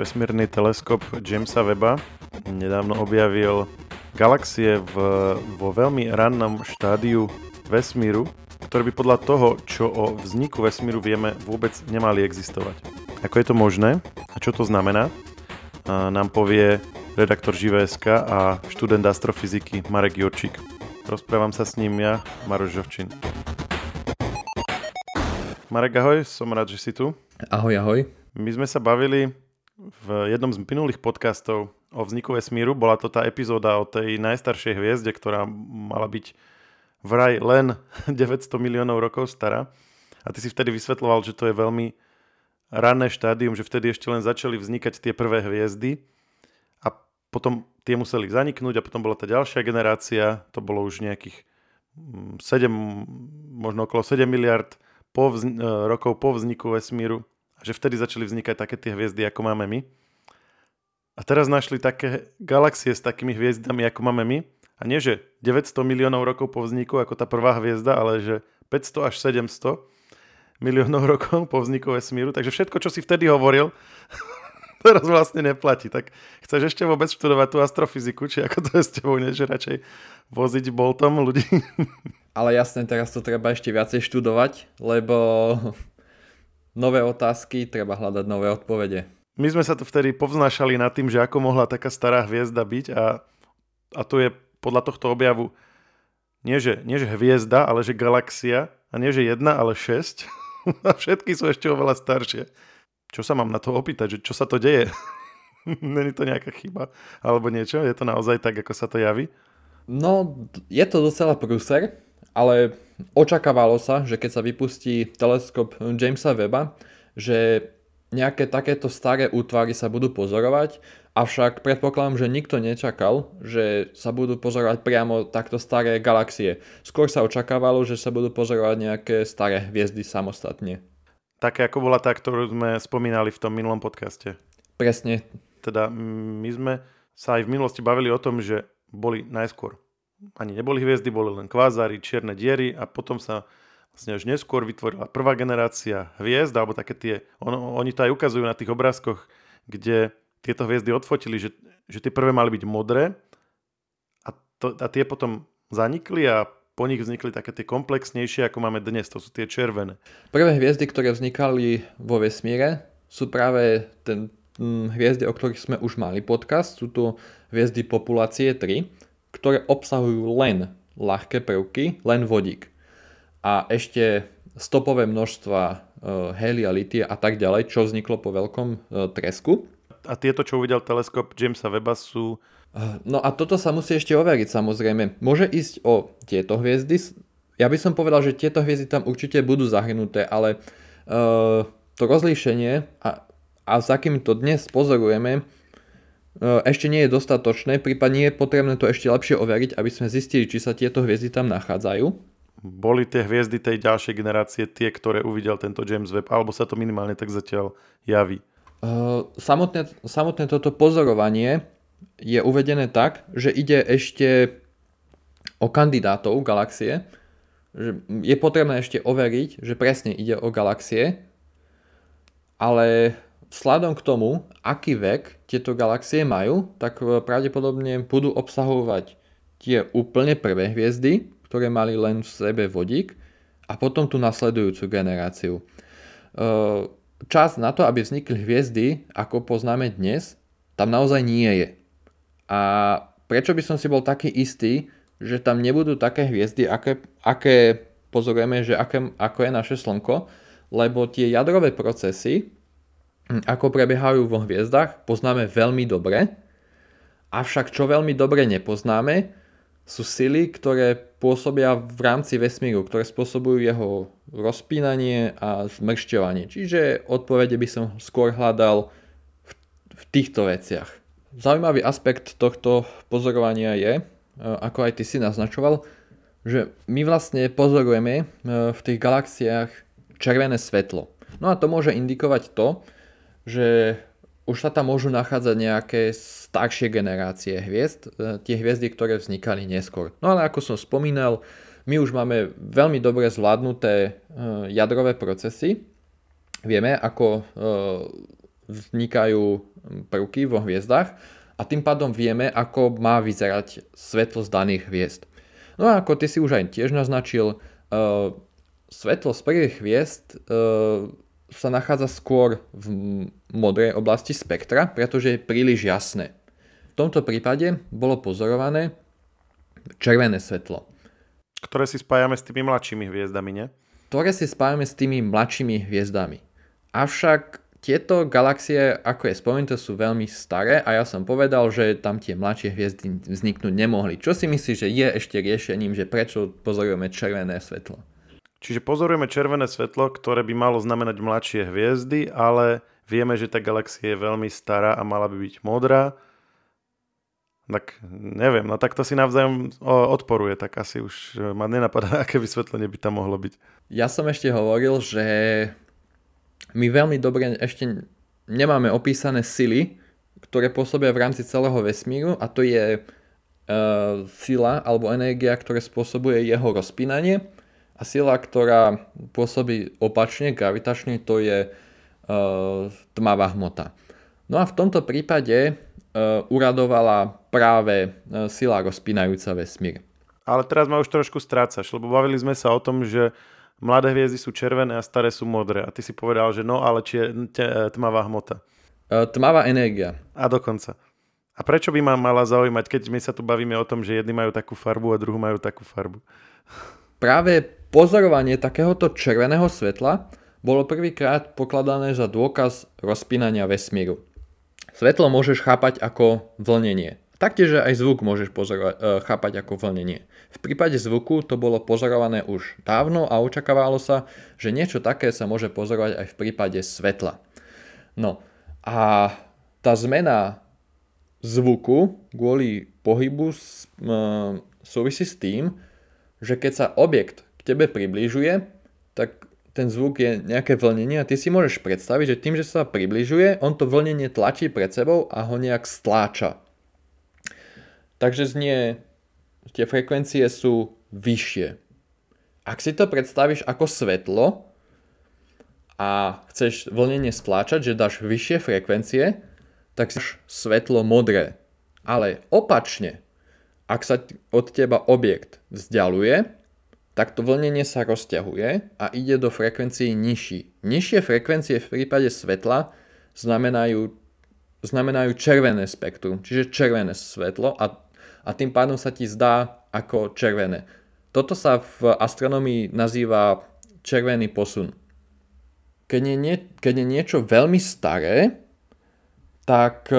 vesmírny teleskop Jamesa Webba nedávno objavil galaxie v, vo veľmi rannom štádiu vesmíru, ktoré by podľa toho, čo o vzniku vesmíru vieme, vôbec nemali existovať. Ako je to možné a čo to znamená, nám povie redaktor Živé.sk a študent astrofyziky Marek Jurčík. Rozprávam sa s ním ja, Maroš Žovčin. Marek, ahoj, som rád, že si tu. Ahoj, ahoj. My sme sa bavili v jednom z minulých podcastov o vzniku vesmíru. Bola to tá epizóda o tej najstaršej hviezde, ktorá mala byť vraj len 900 miliónov rokov stará. A ty si vtedy vysvetloval, že to je veľmi ranné štádium, že vtedy ešte len začali vznikať tie prvé hviezdy a potom tie museli zaniknúť a potom bola tá ďalšia generácia, to bolo už nejakých 7, mm, možno okolo 7 miliard po vzni- e, rokov po vzniku vesmíru že vtedy začali vznikať také tie hviezdy, ako máme my. A teraz našli také galaxie s takými hviezdami, ako máme my. A nie, že 900 miliónov rokov po vzniku, ako tá prvá hviezda, ale že 500 až 700 miliónov rokov po vzniku vesmíru. Takže všetko, čo si vtedy hovoril, teraz vlastne neplatí. Tak chceš ešte vôbec študovať tú astrofyziku, či ako to je s tebou, než radšej voziť boltom ľudí? Ale jasne, teraz to treba ešte viacej študovať, lebo nové otázky, treba hľadať nové odpovede. My sme sa tu vtedy povznášali nad tým, že ako mohla taká stará hviezda byť a, a to je podľa tohto objavu nie že, nie že hviezda, ale že galaxia a nie že jedna, ale šesť a všetky sú ešte oveľa staršie. Čo sa mám na to opýtať, že čo sa to deje? Není to nejaká chyba alebo niečo? Je to naozaj tak, ako sa to javí? No, je to docela prúser, ale očakávalo sa, že keď sa vypustí teleskop Jamesa Weba, že nejaké takéto staré útvary sa budú pozorovať, avšak predpokladám, že nikto nečakal, že sa budú pozorovať priamo takto staré galaxie. Skôr sa očakávalo, že sa budú pozorovať nejaké staré hviezdy samostatne. Také ako bola tá, ktorú sme spomínali v tom minulom podcaste. Presne. Teda my sme sa aj v minulosti bavili o tom, že boli najskôr ani neboli hviezdy, boli len kvázári, čierne diery a potom sa vlastne až neskôr vytvorila prvá generácia hviezd, alebo také tie, on, oni to aj ukazujú na tých obrázkoch, kde tieto hviezdy odfotili, že, že tie prvé mali byť modré a, to, a tie potom zanikli a po nich vznikli také tie komplexnejšie, ako máme dnes, to sú tie červené. Prvé hviezdy, ktoré vznikali vo vesmíre, sú práve ten, hm, hviezdy, o ktorých sme už mali podcast, sú to hviezdy populácie 3 ktoré obsahujú len ľahké prvky, len vodík. A ešte stopové množstva e, helia, litia a tak ďalej, čo vzniklo po veľkom e, tresku. A tieto, čo uvidel teleskop Jamesa Weba sú... E, no a toto sa musí ešte overiť samozrejme. Môže ísť o tieto hviezdy. Ja by som povedal, že tieto hviezdy tam určite budú zahrnuté, ale uh, to rozlíšenie a, a za kým to dnes pozorujeme, ešte nie je dostatočné, prípadne je potrebné to ešte lepšie overiť, aby sme zistili, či sa tieto hviezdy tam nachádzajú. Boli tie hviezdy tej ďalšej generácie tie, ktoré uvidel tento James Webb, alebo sa to minimálne tak zatiaľ javí? Uh, samotné, samotné toto pozorovanie je uvedené tak, že ide ešte o kandidátov galaxie, že je potrebné ešte overiť, že presne ide o galaxie, ale vzhľadom k tomu, aký vek tieto galaxie majú, tak e, pravdepodobne budú obsahovať tie úplne prvé hviezdy, ktoré mali len v sebe vodík a potom tú nasledujúcu generáciu. E, čas na to, aby vznikli hviezdy, ako poznáme dnes, tam naozaj nie je. A prečo by som si bol taký istý, že tam nebudú také hviezdy, aké, aké pozorujeme, že aké, ako je naše Slnko, lebo tie jadrové procesy, ako prebiehajú vo hviezdach, poznáme veľmi dobre, avšak čo veľmi dobre nepoznáme, sú sily, ktoré pôsobia v rámci vesmíru, ktoré spôsobujú jeho rozpínanie a zmršťovanie. Čiže odpovede by som skôr hľadal v, v týchto veciach. Zaujímavý aspekt tohto pozorovania je, e, ako aj ty si naznačoval, že my vlastne pozorujeme e, v tých galaxiách červené svetlo. No a to môže indikovať to, že už sa tam môžu nachádzať nejaké staršie generácie hviezd, e, tie hviezdy, ktoré vznikali neskôr. No ale ako som spomínal, my už máme veľmi dobre zvládnuté e, jadrové procesy. Vieme, ako e, vznikajú prvky vo hviezdach a tým pádom vieme, ako má vyzerať svetlo z daných hviezd. No a ako ty si už aj tiež naznačil, svetlo z prvých hviezd sa nachádza skôr v modrej oblasti spektra, pretože je príliš jasné. V tomto prípade bolo pozorované červené svetlo. Ktoré si spájame s tými mladšími hviezdami, nie? Ktoré si spájame s tými mladšími hviezdami. Avšak tieto galaxie, ako je spomenuté, sú veľmi staré a ja som povedal, že tam tie mladšie hviezdy vzniknúť nemohli. Čo si myslíš, že je ešte riešením, že prečo pozorujeme červené svetlo? Čiže pozorujeme červené svetlo, ktoré by malo znamenať mladšie hviezdy, ale vieme, že tá galaxia je veľmi stará a mala by byť modrá. Tak neviem, no tak to si navzájom odporuje, tak asi už e, ma nenapadá, aké vysvetlenie by tam mohlo byť. Ja som ešte hovoril, že my veľmi dobre ešte nemáme opísané sily, ktoré pôsobia v rámci celého vesmíru a to je uh, sila alebo energia, ktoré spôsobuje jeho rozpínanie a sila, ktorá pôsobí opačne, gravitačne, to je uh, tmavá hmota. No a v tomto prípade uh, uradovala práve uh, sila rozpínajúca vesmír. Ale teraz ma už trošku strácaš, lebo bavili sme sa o tom, že mladé hviezdy sú červené a staré sú modré. A ty si povedal, že no, ale či je tmavá hmota. Uh, tmavá energia. A dokonca. A prečo by ma mala zaujímať, keď my sa tu bavíme o tom, že jedni majú takú farbu a druhú majú takú farbu? Práve Pozorovanie takéhoto červeného svetla bolo prvýkrát pokladané za dôkaz rozpínania vesmíru. Svetlo môžeš chápať ako vlnenie. Taktiež aj zvuk môžeš pozorovať, e, chápať ako vlnenie. V prípade zvuku to bolo pozorované už dávno a očakávalo sa, že niečo také sa môže pozorovať aj v prípade svetla. No a tá zmena zvuku kvôli pohybu súvisí s tým, že keď sa objekt k tebe približuje, tak ten zvuk je nejaké vlnenie a ty si môžeš predstaviť, že tým, že sa približuje, on to vlnenie tlačí pred sebou a ho nejak stláča. Takže znie, tie frekvencie sú vyššie. Ak si to predstavíš ako svetlo a chceš vlnenie stláčať, že dáš vyššie frekvencie, tak si svetlo modré. Ale opačne, ak sa od teba objekt vzdialuje, tak to vlnenie sa rozťahuje a ide do frekvencií nižší. Nižšie frekvencie v prípade svetla znamenajú, znamenajú červené spektrum, čiže červené svetlo a, a tým pádom sa ti zdá ako červené. Toto sa v astronomii nazýva červený posun. Keď je, nie, keď je niečo veľmi staré, tak e,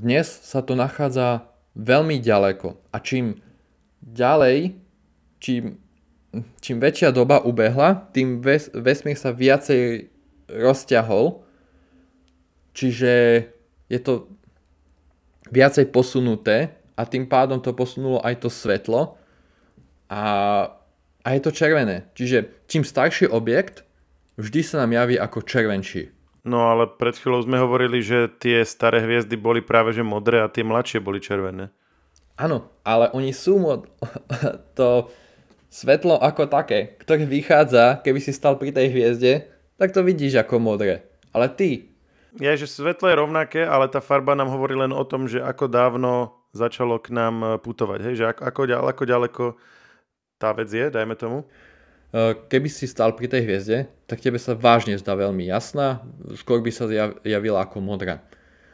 dnes sa to nachádza veľmi ďaleko. A čím ďalej čím, čím väčšia doba ubehla, tým ves, vesmír sa viacej rozťahol, čiže je to viacej posunuté a tým pádom to posunulo aj to svetlo a, a je to červené. Čiže čím starší objekt, vždy sa nám javí ako červenší. No ale pred chvíľou sme hovorili, že tie staré hviezdy boli práve že modré a tie mladšie boli červené. Áno, ale oni sú mod... to Svetlo ako také, ktoré vychádza, keby si stal pri tej hviezde, tak to vidíš ako modré. Ale ty... Je, že svetlo je rovnaké, ale tá farba nám hovorí len o tom, že ako dávno začalo k nám e, putovať. Hej? Že ako, ako, ďaleko, ďaleko tá vec je, dajme tomu. E, keby si stal pri tej hviezde, tak tebe sa vážne zdá veľmi jasná, skôr by sa javila ako modrá.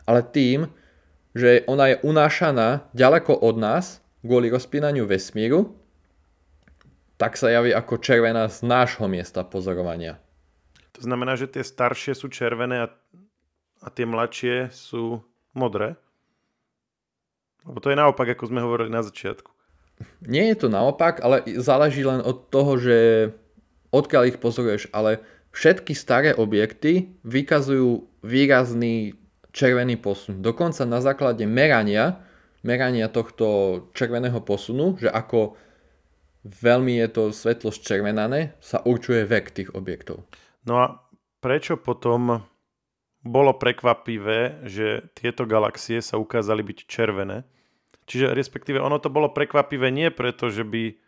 Ale tým, že ona je unášaná ďaleko od nás, kvôli rozpínaniu vesmíru, tak sa javí ako červená z nášho miesta pozorovania. To znamená, že tie staršie sú červené a, a tie mladšie sú modré? Lebo to je naopak, ako sme hovorili na začiatku. Nie je to naopak, ale záleží len od toho, že odkiaľ ich pozoruješ, ale všetky staré objekty vykazujú výrazný červený posun. Dokonca na základe merania, merania tohto červeného posunu, že ako veľmi je to svetlo zčervenané, sa určuje vek tých objektov. No a prečo potom bolo prekvapivé, že tieto galaxie sa ukázali byť červené? Čiže respektíve ono to bolo prekvapivé nie preto, že by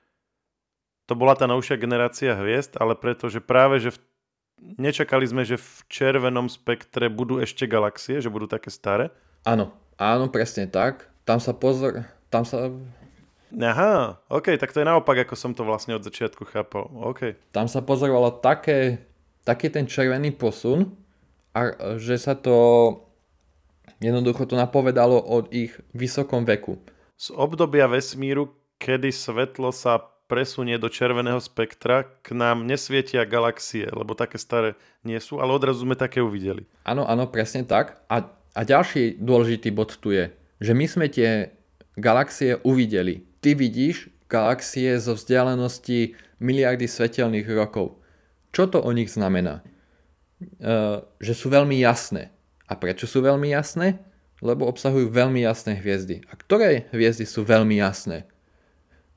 to bola tá novšia generácia hviezd, ale preto, že práve že v nečakali sme, že v červenom spektre budú ešte galaxie, že budú také staré? Áno, áno, presne tak. Tam sa pozor, tam sa... Aha, ok, tak to je naopak, ako som to vlastne od začiatku chápal. OK. Tam sa pozorovalo také, taký ten červený posun, a že sa to jednoducho to napovedalo o ich vysokom veku. Z obdobia vesmíru, kedy svetlo sa presunie do červeného spektra, k nám nesvietia galaxie, lebo také staré nie sú, ale odrazu sme také uvideli. Áno, áno, presne tak. A, a ďalší dôležitý bod tu je, že my sme tie galaxie uvideli. Ty vidíš galaxie zo vzdialenosti miliardy svetelných rokov. Čo to o nich znamená? Uh, že sú veľmi jasné. A prečo sú veľmi jasné? Lebo obsahujú veľmi jasné hviezdy. A ktoré hviezdy sú veľmi jasné?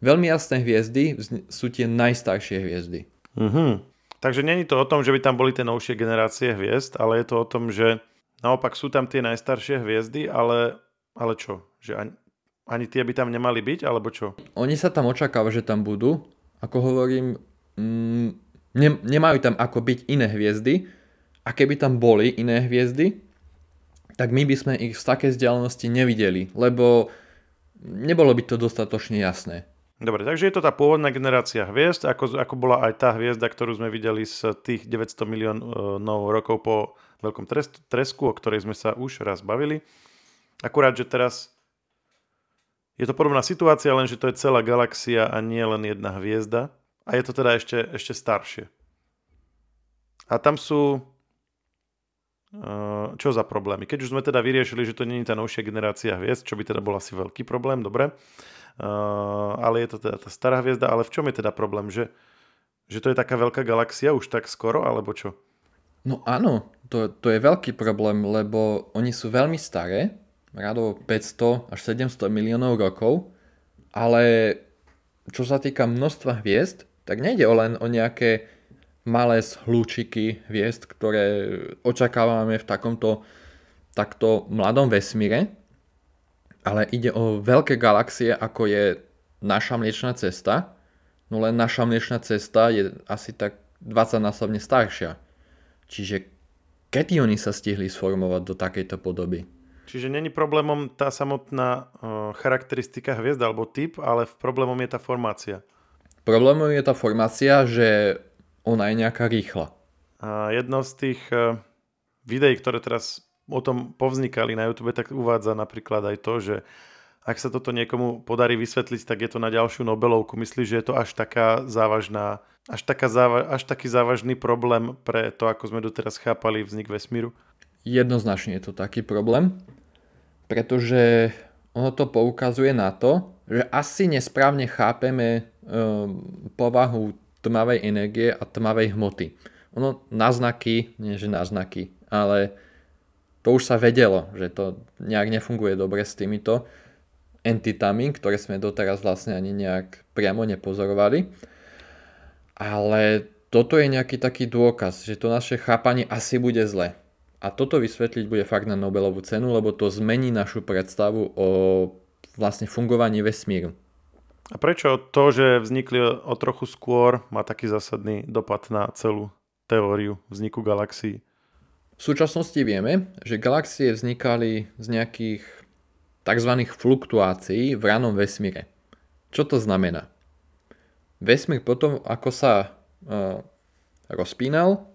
Veľmi jasné hviezdy sú tie najstaršie hviezdy. Uh-huh. Takže není to o tom, že by tam boli tie novšie generácie hviezd, ale je to o tom, že naopak sú tam tie najstaršie hviezdy, ale, ale čo? Že ani, ani tie by tam nemali byť, alebo čo? Oni sa tam očakáva, že tam budú. Ako hovorím, mm, ne, nemajú tam ako byť iné hviezdy. A keby tam boli iné hviezdy, tak my by sme ich z takej vzdialenosti nevideli, lebo nebolo by to dostatočne jasné. Dobre, takže je to tá pôvodná generácia hviezd, ako, ako bola aj tá hviezda, ktorú sme videli z tých 900 miliónov rokov po veľkom tresku, o ktorej sme sa už raz bavili. Akurát, že teraz je to podobná situácia, len že to je celá galaxia a nie len jedna hviezda. A je to teda ešte, ešte staršie. A tam sú uh, čo za problémy. Keď už sme teda vyriešili, že to nie je tá novšia generácia hviezd, čo by teda bol asi veľký problém, dobre, Uh, ale je to teda tá stará hviezda, ale v čom je teda problém? Že, že to je taká veľká galaxia už tak skoro, alebo čo? No áno, to, to je veľký problém, lebo oni sú veľmi staré, rádovo 500 až 700 miliónov rokov, ale čo sa týka množstva hviezd, tak nejde o len o nejaké malé zhlúčiky hviezd, ktoré očakávame v takomto takto mladom vesmíre, ale ide o veľké galaxie, ako je naša mliečná cesta, no len naša mliečná cesta je asi tak 20-násobne staršia. Čiže kedy oni sa stihli sformovať do takejto podoby? Čiže není problémom tá samotná charakteristika hviezda alebo typ, ale v problémom je tá formácia. Problémom je tá formácia, že ona je nejaká rýchla. A jedno z tých uh, videí, ktoré teraz o tom povznikali na YouTube, tak uvádza napríklad aj to, že ak sa toto niekomu podarí vysvetliť, tak je to na ďalšiu Nobelovku. Myslíš, že je to až taká závažná, až, taká záva, až taký závažný problém pre to, ako sme doteraz chápali vznik vesmíru? Jednoznačne je to taký problém, pretože ono to poukazuje na to, že asi nesprávne chápeme e, povahu tmavej energie a tmavej hmoty. Ono naznaky, nie že naznaky, ale to už sa vedelo, že to nejak nefunguje dobre s týmito entitami, ktoré sme doteraz vlastne ani nejak priamo nepozorovali. Ale toto je nejaký taký dôkaz, že to naše chápanie asi bude zle. A toto vysvetliť bude fakt na Nobelovú cenu, lebo to zmení našu predstavu o vlastne fungovaní vesmíru. A prečo to, že vznikli o trochu skôr, má taký zásadný dopad na celú teóriu vzniku galaxií? V súčasnosti vieme, že galaxie vznikali z nejakých tzv. fluktuácií v ranom vesmíre. Čo to znamená? Vesmír potom, ako sa uh, rozpínal,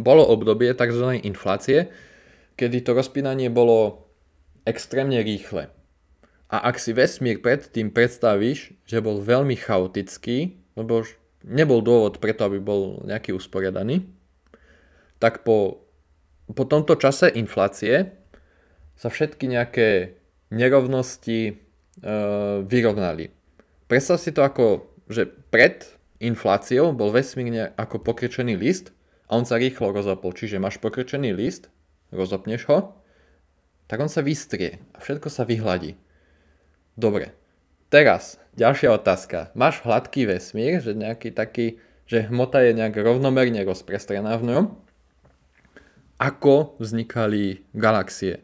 bolo obdobie tzv. inflácie, kedy to rozpínanie bolo extrémne rýchle. A ak si vesmír predtým predstavíš, že bol veľmi chaotický, lebo nebol dôvod preto, aby bol nejaký usporiadaný, tak po, po tomto čase inflácie sa všetky nejaké nerovnosti e, vyrovnali. Predstav si to ako, že pred infláciou bol vesmír ako pokrčený list a on sa rýchlo rozopol. Čiže máš pokrčený list, rozopneš ho, tak on sa vystrie a všetko sa vyhladí. Dobre, teraz ďalšia otázka. Máš hladký vesmír, že nejaký taký, že hmota je nejak rovnomerne rozprestrená v ňom ako vznikali galaxie.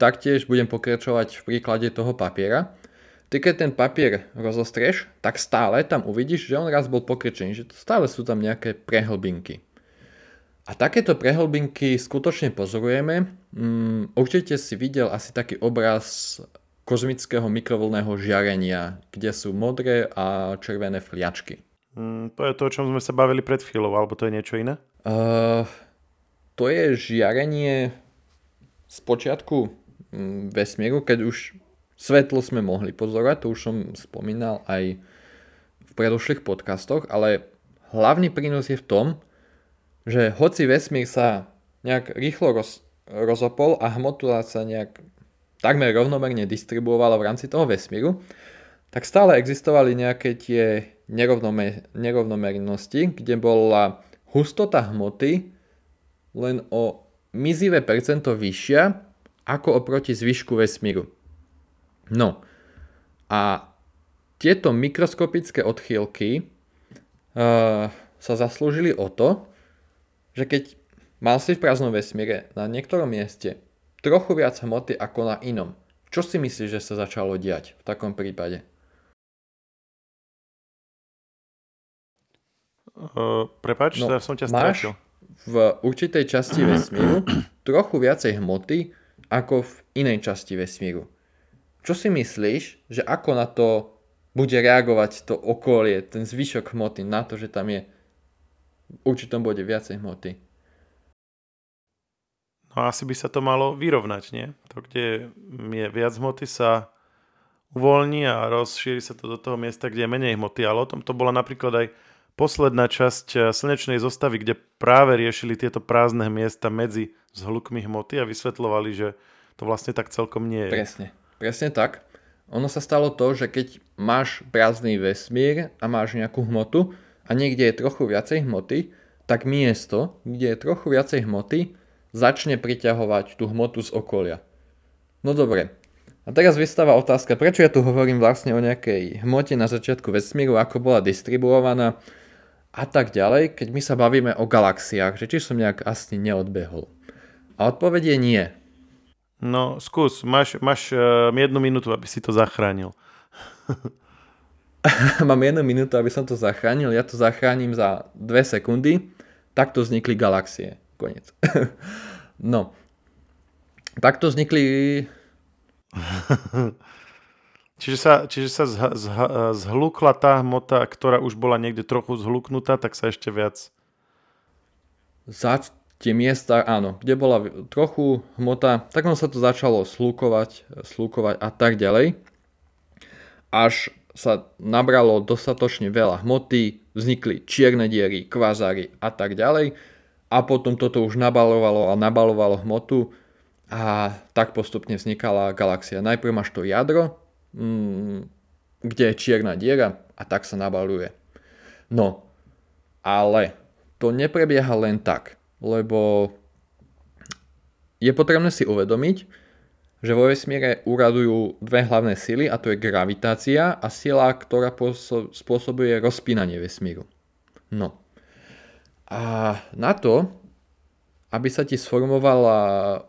Taktiež budem pokračovať v príklade toho papiera. ty keď ten papier rozostrieš, tak stále tam uvidíš, že on raz bol pokrčený, že stále sú tam nejaké prehlbinky. A takéto prehlbinky skutočne pozorujeme. Mm, určite si videl asi taký obraz kozmického mikrovlného žiarenia, kde sú modré a červené fliačky. Mm, to je to, o čom sme sa bavili pred chvíľou, alebo to je niečo iné? Uh, to je žiarenie z počiatku mm, vesmíru, keď už svetlo sme mohli pozorovať, to už som spomínal aj v predošlých podcastoch, ale hlavný prínos je v tom, že hoci vesmír sa nejak rýchlo roz, rozopol a hmota sa nejak takmer rovnomerne distribuovala v rámci toho vesmíru, tak stále existovali nejaké tie nerovnomer, nerovnomernosti, kde bola hustota hmoty len o mizivé percento vyššia ako oproti zvyšku vesmíru. No a tieto mikroskopické odchýlky uh, sa zaslúžili o to, že keď mal si v prázdnom vesmíre na niektorom mieste trochu viac hmoty ako na inom, čo si myslíš, že sa začalo diať v takom prípade? Uh, prepač, no, som ťa máš v určitej časti vesmíru trochu viacej hmoty ako v inej časti vesmíru. Čo si myslíš, že ako na to bude reagovať to okolie, ten zvyšok hmoty na to, že tam je určitom bode viacej hmoty. No asi by sa to malo vyrovnať, nie? To, kde je viac hmoty sa uvoľní a rozšíri sa to do toho miesta, kde je menej hmoty. Ale o tom to bola napríklad aj posledná časť eh, slnečnej zostavy, kde práve riešili tieto prázdne miesta medzi zhlukmi hmoty a vysvetlovali, že to vlastne tak celkom nie je. Presne, presne tak. Ono sa stalo to, že keď máš prázdny vesmír a máš nejakú hmotu, a niekde je trochu viacej hmoty, tak miesto, kde je trochu viacej hmoty, začne priťahovať tú hmotu z okolia. No dobre. A teraz vystáva otázka, prečo ja tu hovorím vlastne o nejakej hmote na začiatku vesmíru, ako bola distribuovaná a tak ďalej, keď my sa bavíme o galaxiách, že či som nejak asi neodbehol. A odpoveď je nie. No skús, máš, máš uh, jednu minútu, aby si to zachránil. mám jednu minútu, aby som to zachránil, ja to zachránim za dve sekundy, takto vznikli galaxie. Konec. no. Takto vznikli... čiže sa, čiže sa zh, zh, zhlukla tá hmota, ktorá už bola niekde trochu zhluknutá, tak sa ešte viac... Za tie miesta, áno, kde bola trochu hmota, tak sa to začalo slúkovať, slúkovať a tak ďalej. Až sa nabralo dostatočne veľa hmoty, vznikli čierne diery, kvazáry a tak ďalej a potom toto už nabalovalo a nabalovalo hmotu a tak postupne vznikala galaxia. Najprv máš to jadro, mm, kde je čierna diera a tak sa nabaluje. No, ale to neprebieha len tak, lebo je potrebné si uvedomiť, že vo vesmíre uradujú dve hlavné sily a to je gravitácia a sila, ktorá spôsobuje rozpínanie vesmíru. No. A na to, aby sa ti sformovala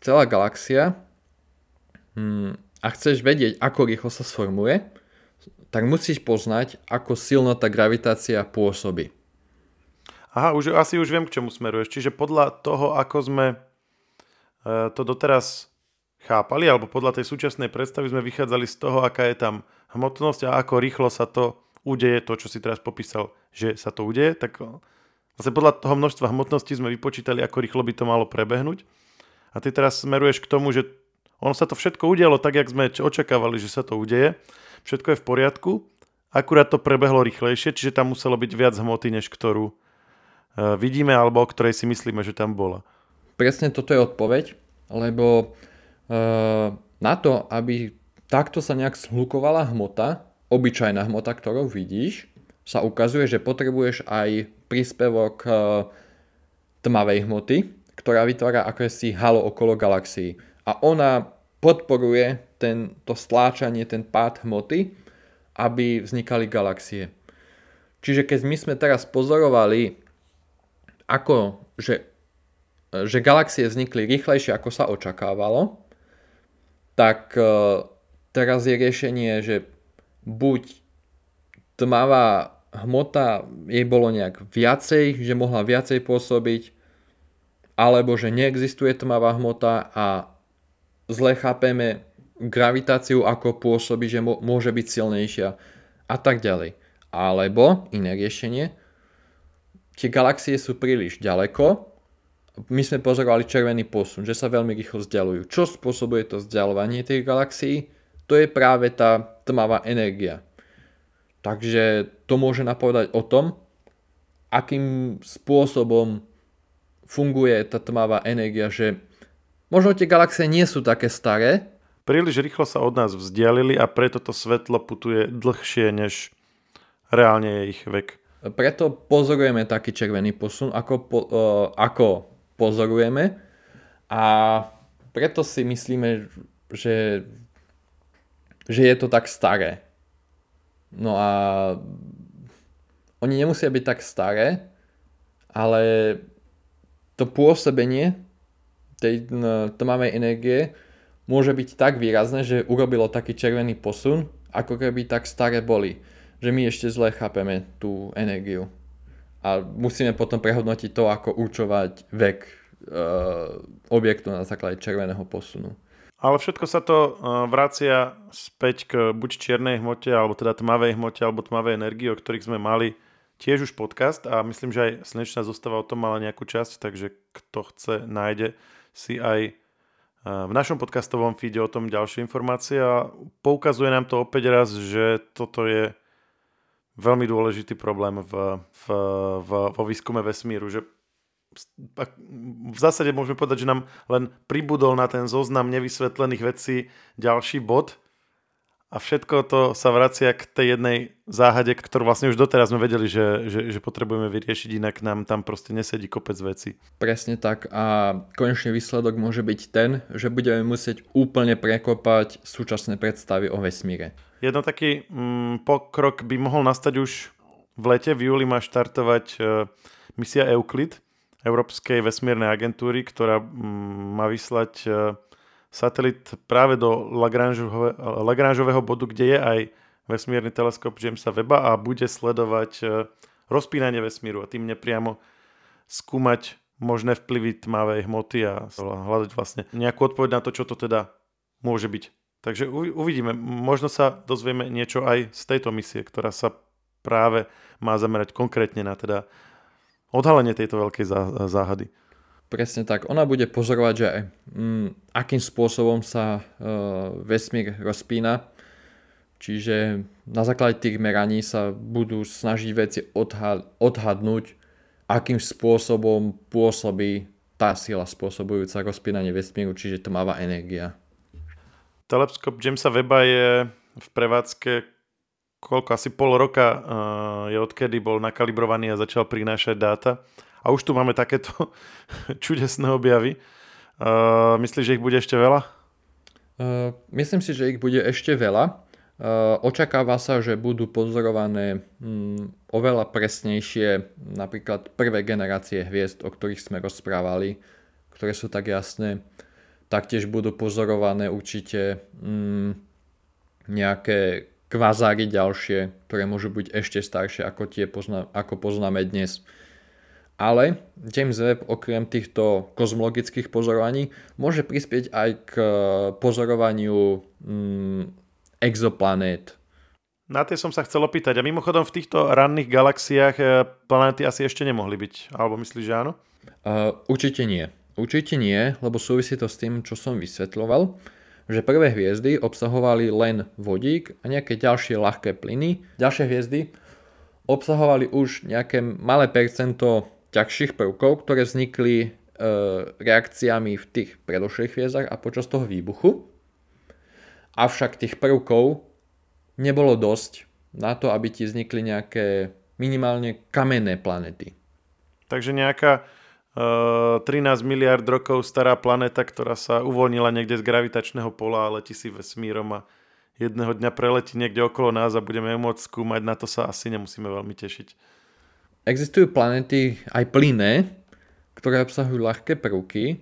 celá galaxia hmm, a chceš vedieť, ako rýchlo sa sformuje, tak musíš poznať, ako silno tá gravitácia pôsobí. Aha, už, asi už viem, k čomu smeruješ. Čiže podľa toho, ako sme e, to doteraz chápali, alebo podľa tej súčasnej predstavy sme vychádzali z toho, aká je tam hmotnosť a ako rýchlo sa to udeje, to, čo si teraz popísal, že sa to udeje, tak vlastne podľa toho množstva hmotnosti sme vypočítali, ako rýchlo by to malo prebehnúť. A ty teraz smeruješ k tomu, že ono sa to všetko udialo tak, jak sme očakávali, že sa to udeje. Všetko je v poriadku, akurát to prebehlo rýchlejšie, čiže tam muselo byť viac hmoty, než ktorú e, vidíme, alebo o ktorej si myslíme, že tam bola. Presne toto je odpoveď, lebo na to, aby takto sa nejak zhlukovala hmota, obyčajná hmota, ktorú vidíš, sa ukazuje, že potrebuješ aj príspevok ehm, tmavej hmoty, ktorá vytvára akési halo okolo galaxií. A ona podporuje to stláčanie, ten pád hmoty, aby vznikali galaxie. Čiže keď my sme teraz pozorovali, ako, že, že galaxie vznikli rýchlejšie, ako sa očakávalo, tak e, teraz je riešenie, že buď tmavá hmota jej bolo nejak viacej, že mohla viacej pôsobiť, alebo že neexistuje tmavá hmota a zle chápeme gravitáciu ako pôsobí, že môže byť silnejšia a tak ďalej. Alebo iné riešenie, tie galaxie sú príliš ďaleko, my sme pozorovali červený posun, že sa veľmi rýchlo vzdialujú. Čo spôsobuje to vzdialovanie tých galaxií? To je práve tá tmavá energia. Takže to môže napovedať o tom, akým spôsobom funguje tá tmavá energia, že možno tie galaxie nie sú také staré. Príliš rýchlo sa od nás vzdialili a preto to svetlo putuje dlhšie, než reálne je ich vek. Preto pozorujeme taký červený posun, ako, po, uh, ako pozorujeme a preto si myslíme, že, že je to tak staré. No a oni nemusia byť tak staré, ale to pôsobenie tej tmavej energie môže byť tak výrazné, že urobilo taký červený posun, ako keby tak staré boli že my ešte zle chápeme tú energiu. A musíme potom prehodnotiť to, ako určovať vek e, objektu na základe červeného posunu. Ale všetko sa to uh, vracia späť k buď čiernej hmote, alebo teda tmavej hmote, alebo tmavej energii, o ktorých sme mali tiež už podcast a myslím, že aj Slnečná zostava o tom mala nejakú časť, takže kto chce, nájde si aj v našom podcastovom feede o tom ďalšie informácie a poukazuje nám to opäť raz, že toto je veľmi dôležitý problém v, v, v, vo výskume vesmíru, že v zásade môžeme povedať, že nám len pribudol na ten zoznam nevysvetlených vecí ďalší bod a všetko to sa vracia k tej jednej záhade, ktorú vlastne už doteraz sme vedeli, že, že, že potrebujeme vyriešiť, inak nám tam proste nesedí kopec veci. Presne tak a konečný výsledok môže byť ten, že budeme musieť úplne prekopať súčasné predstavy o vesmíre. Jedno taký mm, pokrok by mohol nastať už v lete, v júli má štartovať e, misia Euclid, Európskej vesmírnej agentúry, ktorá mm, má vyslať e, satelit práve do Lagrangeového bodu, kde je aj vesmírny teleskop Jamesa Weba a bude sledovať e, rozpínanie vesmíru a tým nepriamo skúmať možné vplyvy tmavej hmoty a hľadať vlastne nejakú odpoveď na to, čo to teda môže byť. Takže uvidíme. Možno sa dozvieme niečo aj z tejto misie, ktorá sa práve má zamerať konkrétne na teda odhalenie tejto veľkej záhady. Presne tak. Ona bude pozorovať, že mm, akým spôsobom sa uh, vesmír rozpína. Čiže na základe tých meraní sa budú snažiť veci odha- odhadnúť, akým spôsobom pôsobí tá sila spôsobujúca rozpínanie vesmíru, čiže tmavá energia. Teleskop Jamesa Weba je v prevádzke koľko, asi pol roka uh, je odkedy bol nakalibrovaný a začal prinášať dáta. A už tu máme takéto čudesné objavy. Uh, myslíš, že ich bude ešte veľa? Uh, myslím si, že ich bude ešte veľa. Uh, očakáva sa, že budú pozorované um, oveľa presnejšie napríklad prvé generácie hviezd, o ktorých sme rozprávali, ktoré sú tak jasné. Taktiež budú pozorované určite um, nejaké kvazáry ďalšie, ktoré môžu byť ešte staršie ako tie, pozna- ako poznáme dnes. Ale James Webb okrem týchto kozmologických pozorovaní môže prispieť aj k eh, pozorovaniu mm, exoplanét. Na tie som sa chcel opýtať. A mimochodom v týchto ranných galaxiách eh, planéty asi ešte nemohli byť. Alebo myslíš, že áno? Uh, určite nie. Určite nie, lebo súvisí to s tým, čo som vysvetľoval, že prvé hviezdy obsahovali len vodík a nejaké ďalšie ľahké plyny. Ďalšie hviezdy obsahovali už nejaké malé percento ťažších prvkov, ktoré vznikli e, reakciami v tých predošlých hviezdach a počas toho výbuchu. Avšak tých prvkov nebolo dosť na to, aby ti vznikli nejaké minimálne kamenné planety. Takže nejaká uh, e, 13 miliard rokov stará planéta, ktorá sa uvoľnila niekde z gravitačného pola a letí si vesmírom a jedného dňa preletí niekde okolo nás a budeme ju môcť skúmať, na to sa asi nemusíme veľmi tešiť. Existujú planety aj plynné, ktoré obsahujú ľahké prvky.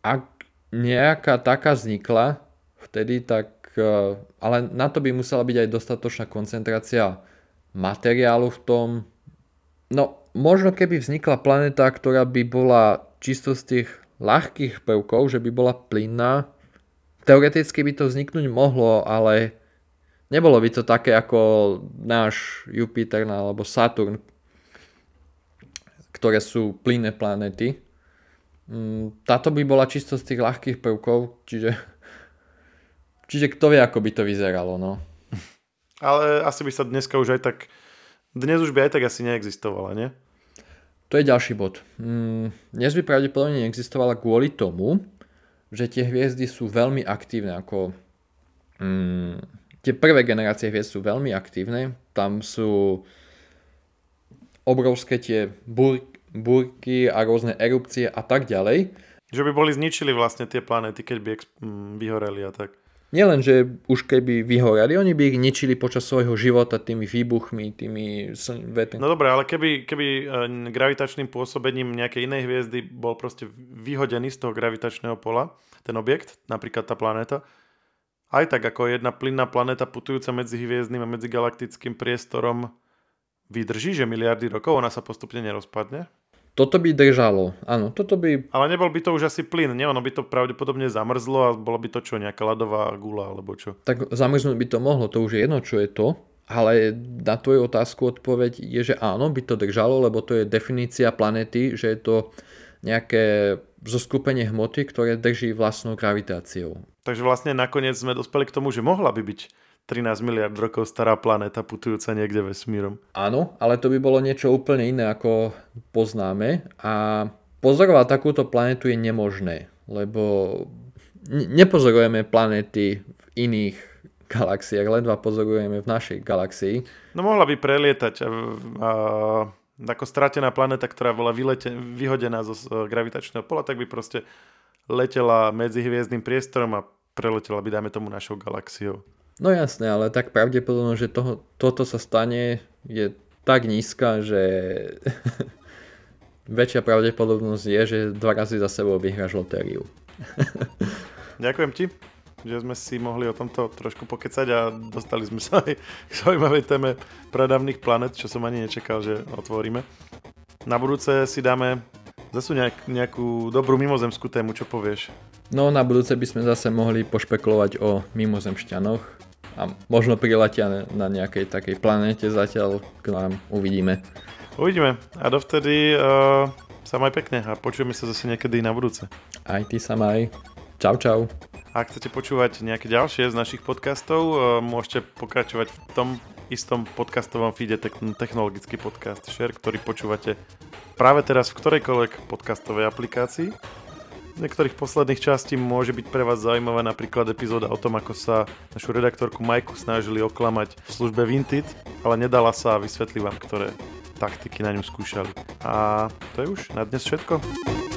Ak nejaká taká vznikla, vtedy tak e, ale na to by musela byť aj dostatočná koncentrácia materiálu v tom. No, možno keby vznikla planéta, ktorá by bola čisto z tých ľahkých prvkov, že by bola plynná, teoreticky by to vzniknúť mohlo, ale nebolo by to také ako náš Jupiter alebo Saturn, ktoré sú plynné planéty. Mm, táto by bola čisto z tých ľahkých prvkov, čiže, čiže kto vie, ako by to vyzeralo, no. Ale asi by sa dneska už aj tak, dnes už by aj tak asi neexistovala, nie? To je ďalší bod. Mm, dnes by pravdepodobne neexistovala kvôli tomu, že tie hviezdy sú veľmi aktívne, ako mm, tie prvé generácie hviezd sú veľmi aktívne, tam sú obrovské tie bur- búrky a rôzne erupcie a tak ďalej. Že by boli zničili vlastne tie planéty, keď by exp- vyhoreli a tak. Nielen, že už keby vyhoreli, oni by ich ničili počas svojho života tými výbuchmi, tými vetrami. No dobré, ale keby, keby e, gravitačným pôsobením nejakej inej hviezdy bol proste vyhodený z toho gravitačného pola, ten objekt, napríklad tá planéta, aj tak ako jedna plynná planéta putujúca medzi hviezdnym a medzigalaktickým priestorom vydrží, že miliardy rokov ona sa postupne nerozpadne? Toto by držalo, áno, toto by... Ale nebol by to už asi plyn, nie? Ono by to pravdepodobne zamrzlo a bolo by to čo, nejaká ľadová gula alebo čo? Tak zamrznúť by to mohlo, to už je jedno, čo je to. Ale na tvoju otázku odpoveď je, že áno, by to držalo, lebo to je definícia planety, že je to nejaké zoskupenie hmoty, ktoré drží vlastnou gravitáciou. Takže vlastne nakoniec sme dospeli k tomu, že mohla by byť 13 miliard rokov stará planéta putujúca niekde vesmírom. Áno, ale to by bolo niečo úplne iné, ako poznáme. A pozorovať takúto planetu je nemožné, lebo nepozorujeme planéty v iných galaxiách, ledva pozorujeme v našej galaxii. No mohla by prelietať a, a ako stratená planéta, ktorá bola vylete, vyhodená zo gravitačného pola, tak by proste letela medzi hviezdnym priestorom a preletela by, dáme tomu, našou galaxiou. No jasné, ale tak pravdepodobno, že toho, toto sa stane je tak nízka, že väčšia pravdepodobnosť je, že dva razy za sebou vyhráš lotériu. Ďakujem ti, že sme si mohli o tomto trošku pokecať a dostali sme sa aj k zaujímavej téme pradavných planet, čo som ani nečakal, že otvoríme. Na budúce si dáme zase nejak, nejakú dobrú mimozemskú tému, čo povieš? No na budúce by sme zase mohli pošpekulovať o mimozemšťanoch, a možno priletia na nejakej takej planéte zatiaľ k nám uvidíme. Uvidíme a dovtedy uh, sa maj pekne a počujeme sa zase niekedy na budúce. Aj ty sa maj. Čau čau. Ak chcete počúvať nejaké ďalšie z našich podcastov, uh, môžete pokračovať v tom istom podcastovom feede technologický podcast Share, ktorý počúvate práve teraz v ktorejkoľvek podcastovej aplikácii niektorých posledných častí môže byť pre vás zaujímavá napríklad epizóda o tom, ako sa našu redaktorku Majku snažili oklamať v službe Vinted, ale nedala sa a vysvetlím vám, ktoré taktiky na ňu skúšali. A to je už na dnes všetko.